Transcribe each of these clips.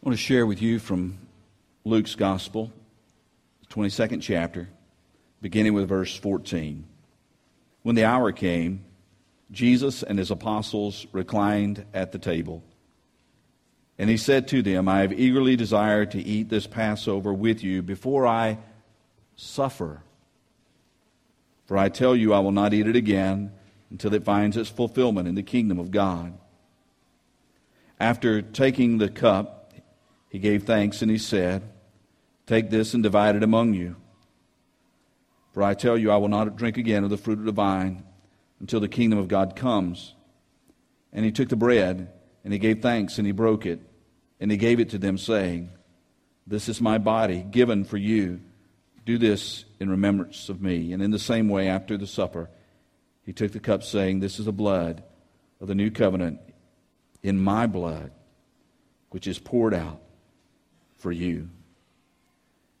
I want to share with you from Luke's Gospel, 22nd chapter, beginning with verse 14. When the hour came, Jesus and his apostles reclined at the table. And he said to them, I have eagerly desired to eat this Passover with you before I suffer. For I tell you, I will not eat it again until it finds its fulfillment in the kingdom of God. After taking the cup, he gave thanks and he said, Take this and divide it among you. For I tell you, I will not drink again of the fruit of the vine until the kingdom of God comes. And he took the bread, and he gave thanks, and he broke it, and he gave it to them, saying, This is my body, given for you. Do this in remembrance of me. And in the same way, after the supper, he took the cup, saying, This is the blood of the new covenant in my blood, which is poured out for you.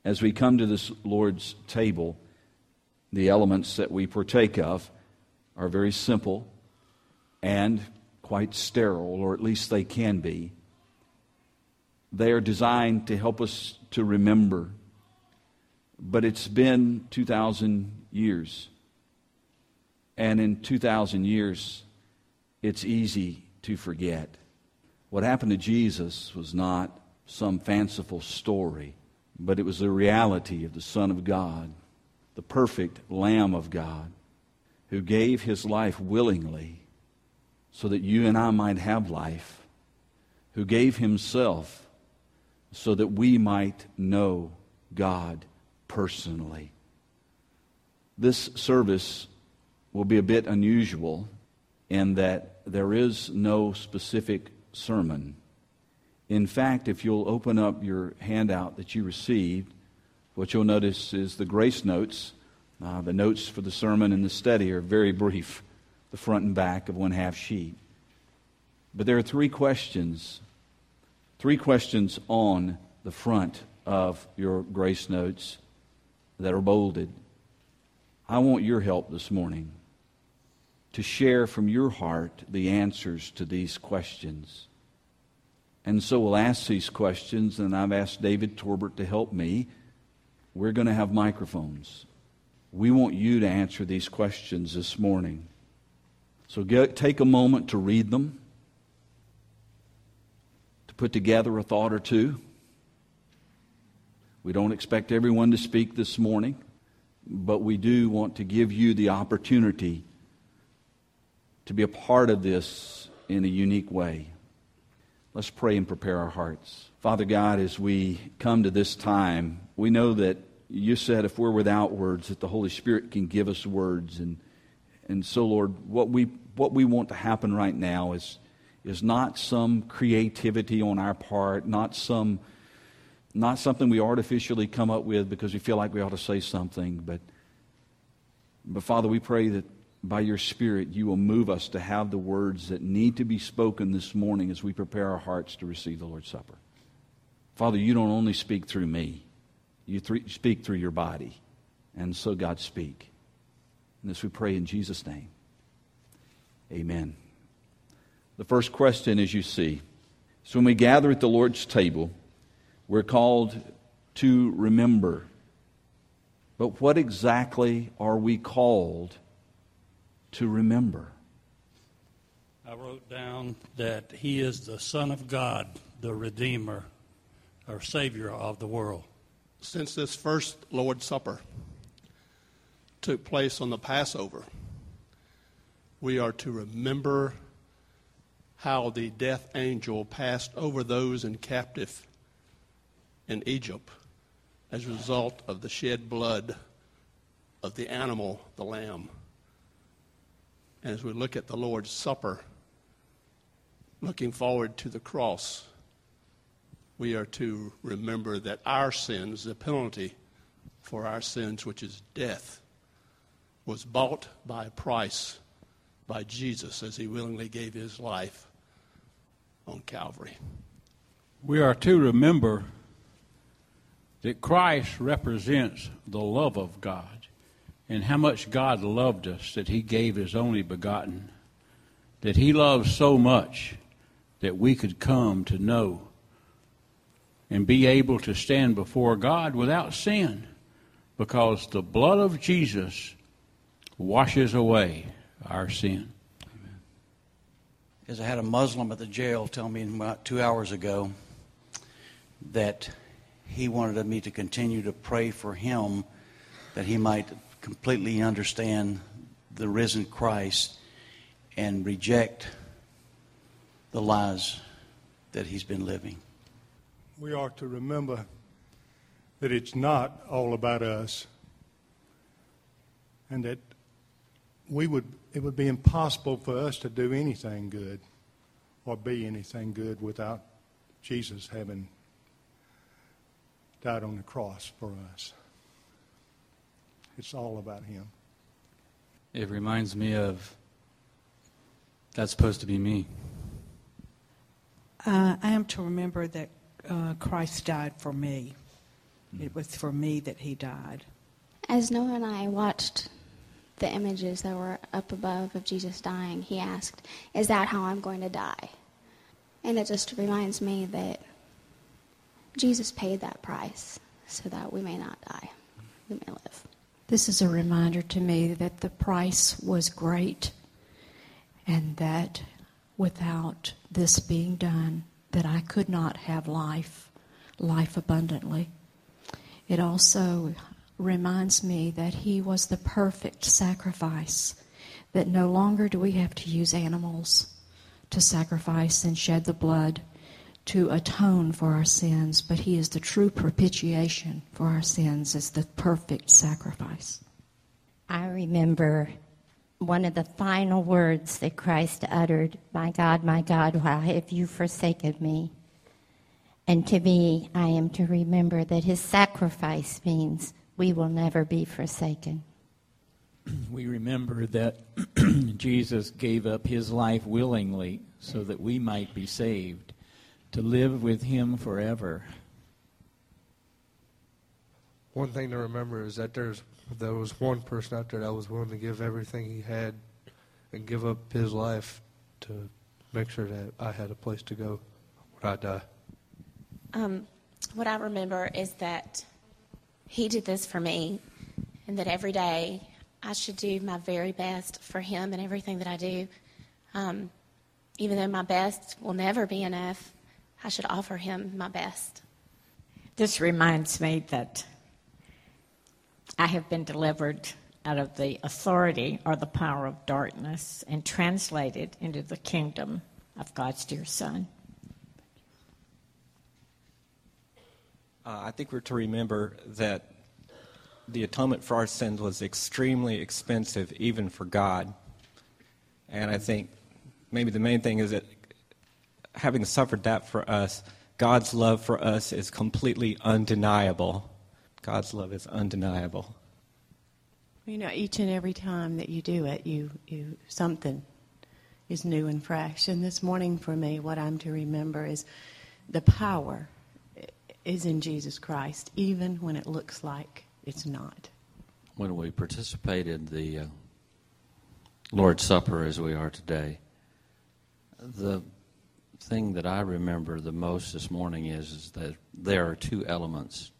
As we come to this Lord's table, the elements that we partake of are very simple and quite sterile, or at least they can be. They are designed to help us to remember. But it's been 2,000 years. And in 2,000 years, it's easy to forget. What happened to Jesus was not some fanciful story, but it was the reality of the Son of God, the perfect Lamb of God, who gave his life willingly so that you and I might have life, who gave himself so that we might know God personally. This service will be a bit unusual in that there is no specific sermon. In fact, if you'll open up your handout that you received, what you'll notice is the grace notes uh, the notes for the sermon and the study are very brief, the front and back of one half sheet. But there are three questions, three questions on the front of your grace notes that are bolded. I want your help this morning to share from your heart the answers to these questions. And so we'll ask these questions, and I've asked David Torbert to help me. We're going to have microphones. We want you to answer these questions this morning. So get, take a moment to read them, to put together a thought or two. We don't expect everyone to speak this morning, but we do want to give you the opportunity to be a part of this in a unique way. Let's pray and prepare our hearts. Father God, as we come to this time, we know that you said if we're without words, that the Holy Spirit can give us words. And, and so, Lord, what we, what we want to happen right now is, is not some creativity on our part, not, some, not something we artificially come up with because we feel like we ought to say something. But, but Father, we pray that by your Spirit, you will move us to have the words that need to be spoken this morning as we prepare our hearts to receive the Lord's Supper. Father, you don't only speak through me. You th- speak through your body. And so, God, speak. And this we pray in Jesus' name. Amen. The first question, as you see, is when we gather at the Lord's table, we're called to remember. But what exactly are we called to remember? I wrote down that He is the Son of God, the Redeemer, or Savior of the world since this first Lord's Supper took place on the Passover, we are to remember how the death angel passed over those in captive in Egypt as a result of the shed blood of the animal, the lamb. And as we look at the Lord's Supper, looking forward to the cross, we are to remember that our sins, the penalty for our sins, which is death, was bought by a price by Jesus as he willingly gave his life on Calvary. We are to remember that Christ represents the love of God and how much God loved us that he gave his only begotten, that he loved so much that we could come to know and be able to stand before God without sin because the blood of Jesus washes away our sin. As I had a Muslim at the jail tell me about two hours ago that he wanted me to continue to pray for him that he might completely understand the risen Christ and reject the lies that he's been living. We are to remember that it's not all about us and that we would it would be impossible for us to do anything good or be anything good without Jesus having died on the cross for us. It's all about him. It reminds me of that's supposed to be me. Uh, I am to remember that uh, Christ died for me. It was for me that he died. As Noah and I watched the images that were up above of Jesus dying, he asked, Is that how I'm going to die? And it just reminds me that Jesus paid that price so that we may not die, we may live. This is a reminder to me that the price was great and that without this being done, that I could not have life, life abundantly. It also reminds me that he was the perfect sacrifice, that no longer do we have to use animals to sacrifice and shed the blood to atone for our sins, but he is the true propitiation for our sins as the perfect sacrifice. I remember one of the final words that Christ uttered, My God, my God, why have you forsaken me? And to me, I am to remember that his sacrifice means we will never be forsaken. We remember that Jesus gave up his life willingly so that we might be saved, to live with him forever. One thing to remember is that there's there was one person out there that was willing to give everything he had and give up his life to make sure that I had a place to go when I die. Um, what I remember is that he did this for me, and that every day I should do my very best for him in everything that I do. Um, even though my best will never be enough, I should offer him my best. This reminds me that I have been delivered out of the authority or the power of darkness and translated into the kingdom of God's dear Son. Uh, I think we're to remember that the atonement for our sins was extremely expensive, even for God. And I think maybe the main thing is that having suffered that for us, God's love for us is completely undeniable. God's love is undeniable. You know, each and every time that you do it, you, you something is new and fresh. And this morning, for me, what I'm to remember is the power is in Jesus Christ, even when it looks like it's not. When we participated in the uh, Lord's Supper as we are today, the thing that I remember the most this morning is, is that there are two elements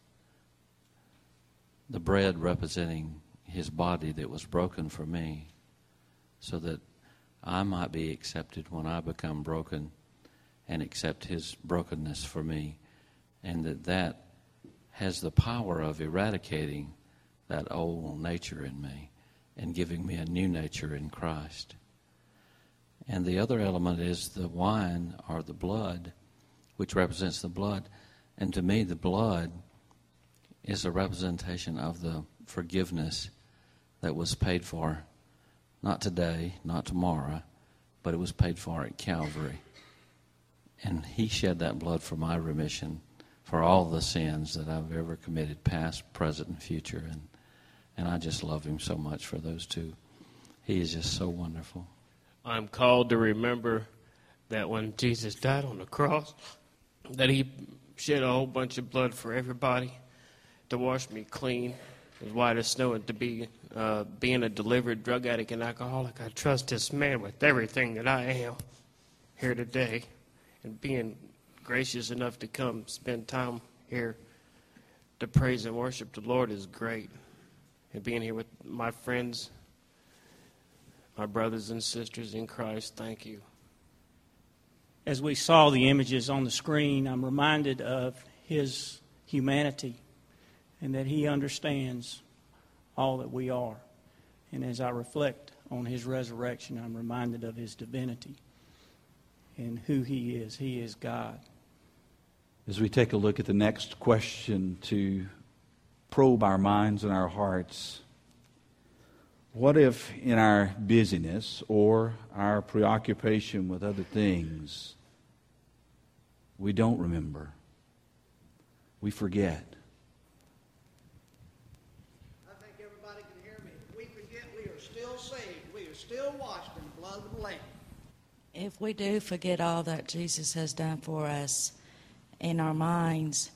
the bread representing his body that was broken for me, so that I might be accepted when I become broken and accept his brokenness for me, and that that has the power of eradicating that old nature in me and giving me a new nature in Christ. And the other element is the wine or the blood, which represents the blood. And to me, the blood is a representation of the forgiveness that was paid for, not today, not tomorrow, but it was paid for at Calvary. And He shed that blood for my remission for all the sins that I've ever committed, past, present, and future. And, and I just love Him so much for those two. He is just so wonderful. I'm called to remember that when Jesus died on the cross, that He shed a whole bunch of blood for everybody to wash me clean, as white as snow, and to be uh, being a delivered drug addict and alcoholic. I trust this man with everything that I am here today, and being gracious enough to come spend time here to praise and worship the Lord is great. And being here with my friends, my brothers and sisters in Christ, thank you. As we saw the images on the screen, I'm reminded of his humanity and that he understands all that we are. And as I reflect on his resurrection, I'm reminded of his divinity and who he is. He is God. As we take a look at the next question to probe our minds and our hearts, what if in our busyness or our preoccupation with other things, we don't remember? We forget. I think everybody can hear me. We forget we are still saved. We are still washed in the blood of the Lamb. If we do forget all that Jesus has done for us in our minds,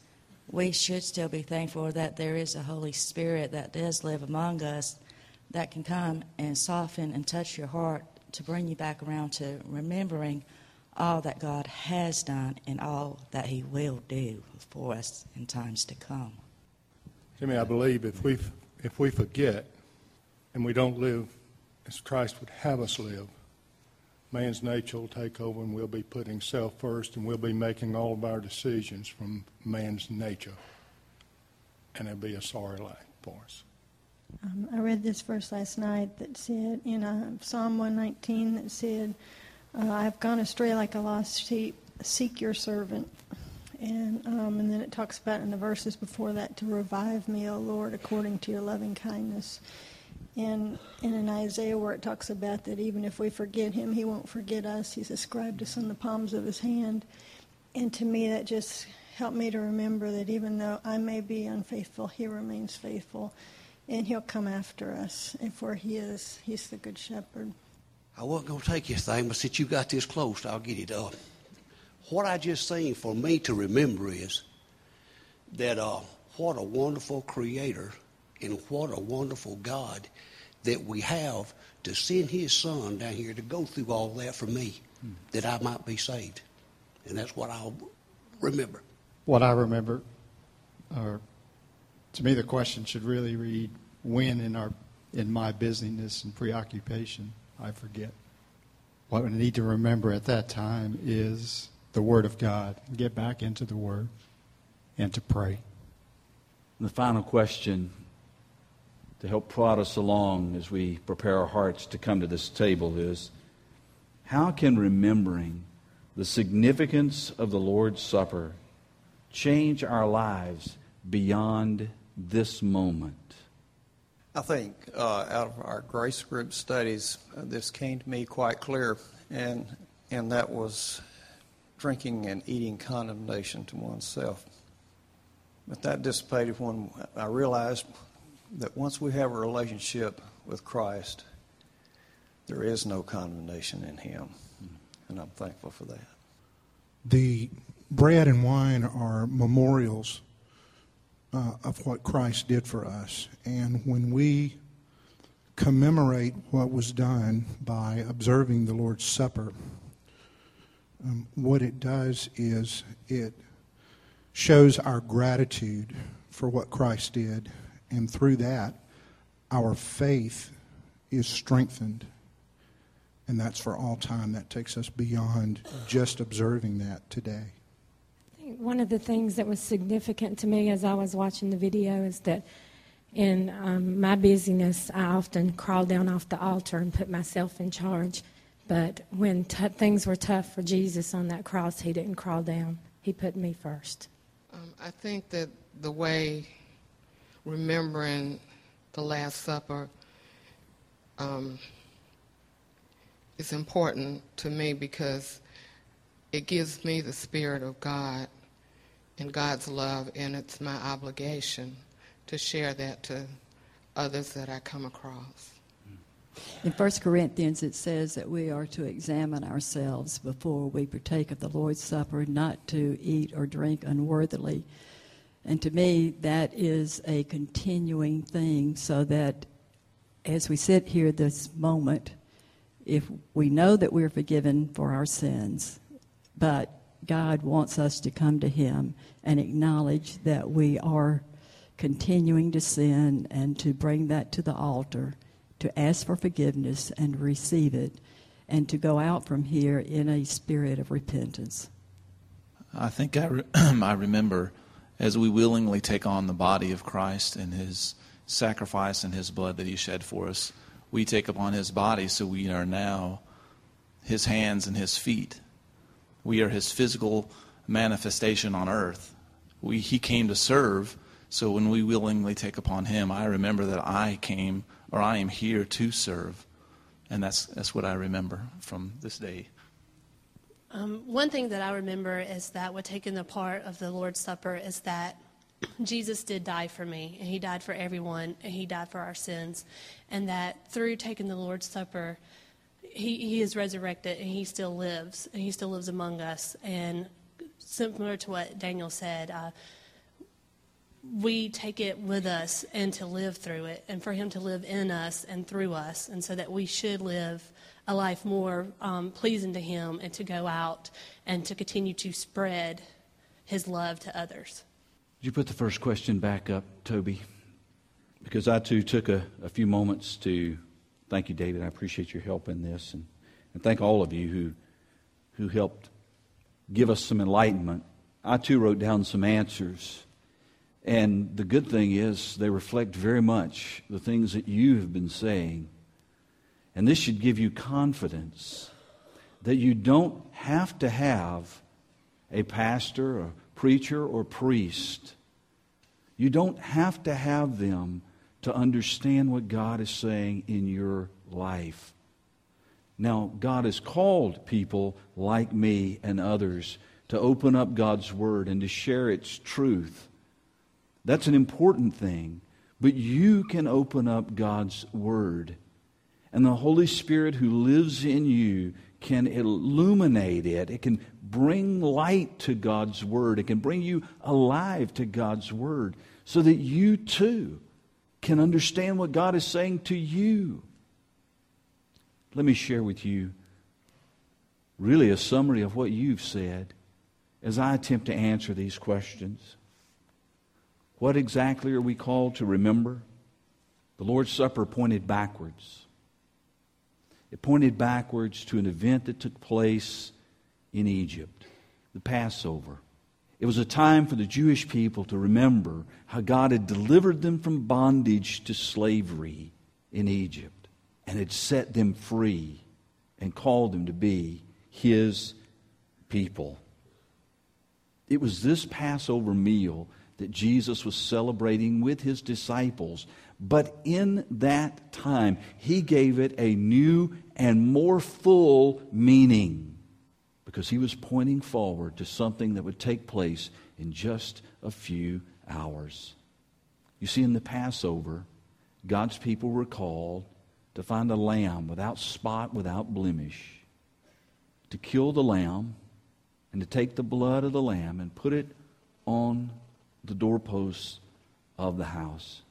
we should still be thankful that there is a Holy Spirit that does live among us that can come and soften and touch your heart to bring you back around to remembering all that God has done and all that He will do for us in times to come. Jimmy, I believe if we if we forget and we don't live as Christ would have us live, man's nature will take over and we'll be putting self first and we'll be making all of our decisions from man's nature. And it'll be a sorry life for us. Um, I read this verse last night that said in uh, Psalm 119 that said, uh, "I've gone astray like a lost sheep. Seek your servant." And um, and then it talks about in the verses before that to revive me, O Lord, according to your loving kindness. And, and in Isaiah, where it talks about that even if we forget him, he won't forget us. He's ascribed us in the palms of his hand. And to me, that just helped me to remember that even though I may be unfaithful, he remains faithful. And he'll come after us. And for he is, he's the good shepherd. I wasn't going to take this thing, but since you got this close, I'll get it up. What I just seen for me to remember is that uh, what a wonderful creator and what a wonderful God that we have to send his son down here to go through all that for me, hmm. that I might be saved. And that's what I'll remember. What I remember, or to me, the question should really read, when in our in my busyness and preoccupation I forget. What I need to remember at that time is the Word of God. Get back into the Word and to pray. And the final question to help prod us along as we prepare our hearts to come to this table is how can remembering the significance of the Lord's Supper change our lives beyond this moment? I think uh, out of our grace group studies, uh, this came to me quite clear, and and that was drinking and eating condemnation to oneself. But that dissipated when I realized that once we have a relationship with Christ, there is no condemnation in Him. And I'm thankful for that. The bread and wine are memorials uh, of what Christ did for us. And when we commemorate what was done by observing the Lord's Supper, um, what it does is it shows our gratitude for what Christ did and through that, our faith is strengthened. And that's for all time. That takes us beyond just observing that today. One of the things that was significant to me as I was watching the video is that in um, my busyness, I often crawl down off the altar and put myself in charge. But when t- things were tough for Jesus on that cross, he didn't crawl down. He put me first. Um, I think that the way remembering the Last Supper um, is important to me because it gives me the Spirit of God and God's love, and it's my obligation to share that to others that I come across. In 1 Corinthians, it says that we are to examine ourselves before we partake of the Lord's Supper, not to eat or drink unworthily and to me, that is a continuing thing so that as we sit here this moment, if we know that we're forgiven for our sins, but God wants us to come to Him and acknowledge that we are continuing to sin and to bring that to the altar, to ask for forgiveness and receive it, and to go out from here in a spirit of repentance. I think I, re- I remember as we willingly take on the body of Christ and his sacrifice and his blood that he shed for us, we take upon his body, so we are now his hands and his feet. We are his physical manifestation on earth. We, he came to serve, so when we willingly take upon him, I remember that I came or I am here to serve. And that's, that's what I remember from this day. Um, one thing that I remember is that what taking the part of the Lord's Supper is that Jesus did die for me, and He died for everyone, and He died for our sins, and that through taking the Lord's Supper, He, he is resurrected, and He still lives, and He still lives among us. And similar to what Daniel said, uh, we take it with us and to live through it, and for Him to live in us and through us, and so that we should live a life more um, pleasing to Him and to go out and to continue to spread His love to others. Would you put the first question back up, Toby? Because I too took a, a few moments to thank you, David. I appreciate your help in this, and, and thank all of you who who helped give us some enlightenment. I too wrote down some answers. And the good thing is, they reflect very much the things that you have been saying. And this should give you confidence that you don't have to have a pastor, a preacher, or priest. You don't have to have them to understand what God is saying in your life. Now, God has called people like me and others to open up God's Word and to share its truth. That's an important thing. But you can open up God's Word. And the Holy Spirit who lives in you can illuminate it. It can bring light to God's Word. It can bring you alive to God's Word so that you too can understand what God is saying to you. Let me share with you really a summary of what you've said as I attempt to answer these questions. What exactly are we called to remember? The Lord's Supper pointed backwards. It pointed backwards to an event that took place in Egypt, the Passover. It was a time for the Jewish people to remember how God had delivered them from bondage to slavery in Egypt and had set them free and called them to be his people. It was this Passover meal that Jesus was celebrating with his disciples. But in that time, he gave it a new and more full meaning because he was pointing forward to something that would take place in just a few hours. You see, in the Passover, God's people were called to find a lamb without spot, without blemish, to kill the lamb, and to take the blood of the lamb and put it on the doorposts of the house.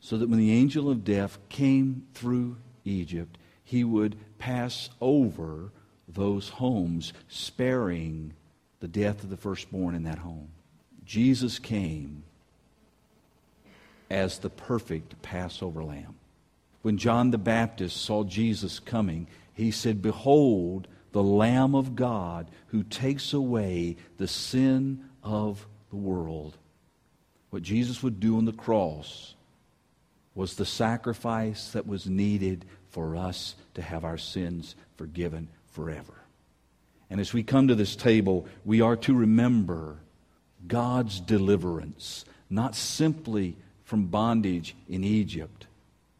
So that when the angel of death came through Egypt, he would pass over those homes, sparing the death of the firstborn in that home. Jesus came as the perfect Passover lamb. When John the Baptist saw Jesus coming, he said, Behold, the Lamb of God who takes away the sin of the world. What Jesus would do on the cross was the sacrifice that was needed for us to have our sins forgiven forever. And as we come to this table, we are to remember God's deliverance, not simply from bondage in Egypt,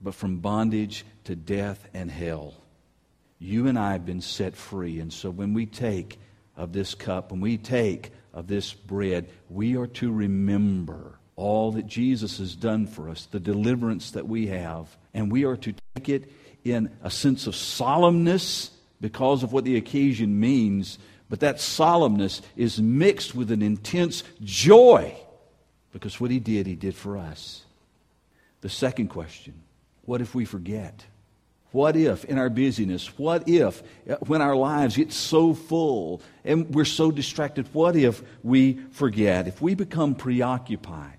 but from bondage to death and hell. You and I have been set free. And so when we take of this cup, when we take of this bread, we are to remember all that Jesus has done for us, the deliverance that we have. And we are to take it in a sense of solemnness because of what the occasion means. But that solemnness is mixed with an intense joy because what he did, he did for us. The second question what if we forget? What if, in our busyness, what if, uh, when our lives get so full and we're so distracted, what if we forget? If we become preoccupied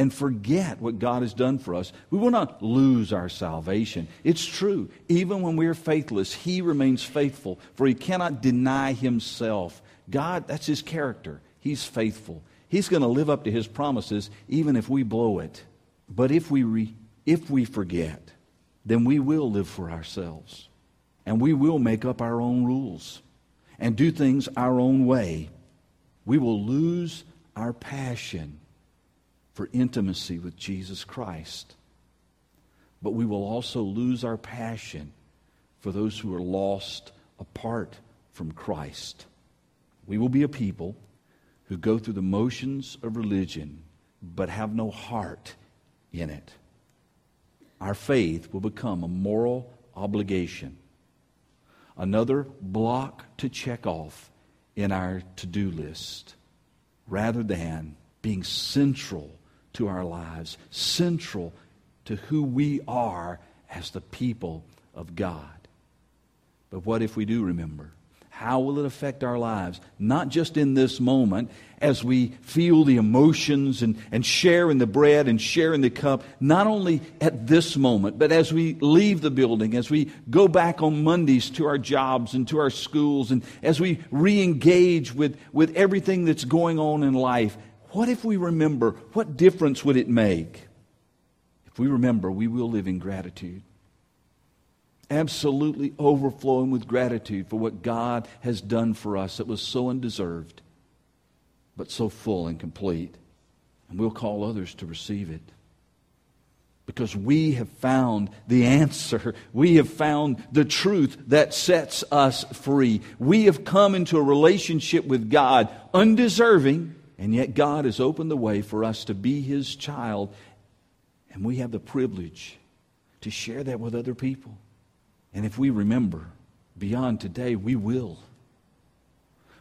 and forget what God has done for us, we will not lose our salvation. It's true. Even when we are faithless, He remains faithful, for He cannot deny Himself. God, that's His character. He's faithful. He's going to live up to His promises even if we blow it. But if we, re, if we forget, then we will live for ourselves. And we will make up our own rules and do things our own way. We will lose our passion for intimacy with Jesus Christ. But we will also lose our passion for those who are lost apart from Christ. We will be a people who go through the motions of religion but have no heart in it our faith will become a moral obligation, another block to check off in our to do list, rather than being central to our lives, central to who we are as the people of God. But what if we do remember? How will it affect our lives? Not just in this moment as we feel the emotions and, and share in the bread and share in the cup, not only at this moment, but as we leave the building, as we go back on Mondays to our jobs and to our schools, and as we re engage with, with everything that's going on in life. What if we remember? What difference would it make? If we remember, we will live in gratitude absolutely overflowing with gratitude for what God has done for us that was so undeserved, but so full and complete. And we'll call others to receive it. Because we have found the answer. We have found the truth that sets us free. We have come into a relationship with God undeserving, and yet God has opened the way for us to be His child. And we have the privilege to share that with other people. And if we remember beyond today, we will.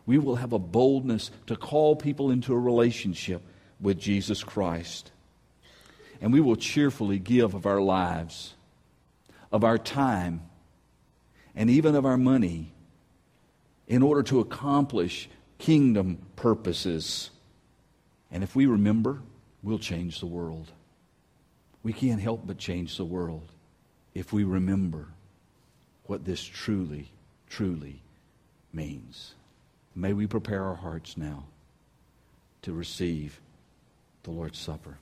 We will have a boldness to call people into a relationship with Jesus Christ. And we will cheerfully give of our lives, of our time, and even of our money in order to accomplish kingdom purposes. And if we remember, we'll change the world. We can't help but change the world if we remember what this truly, truly means. May we prepare our hearts now to receive the Lord's Supper.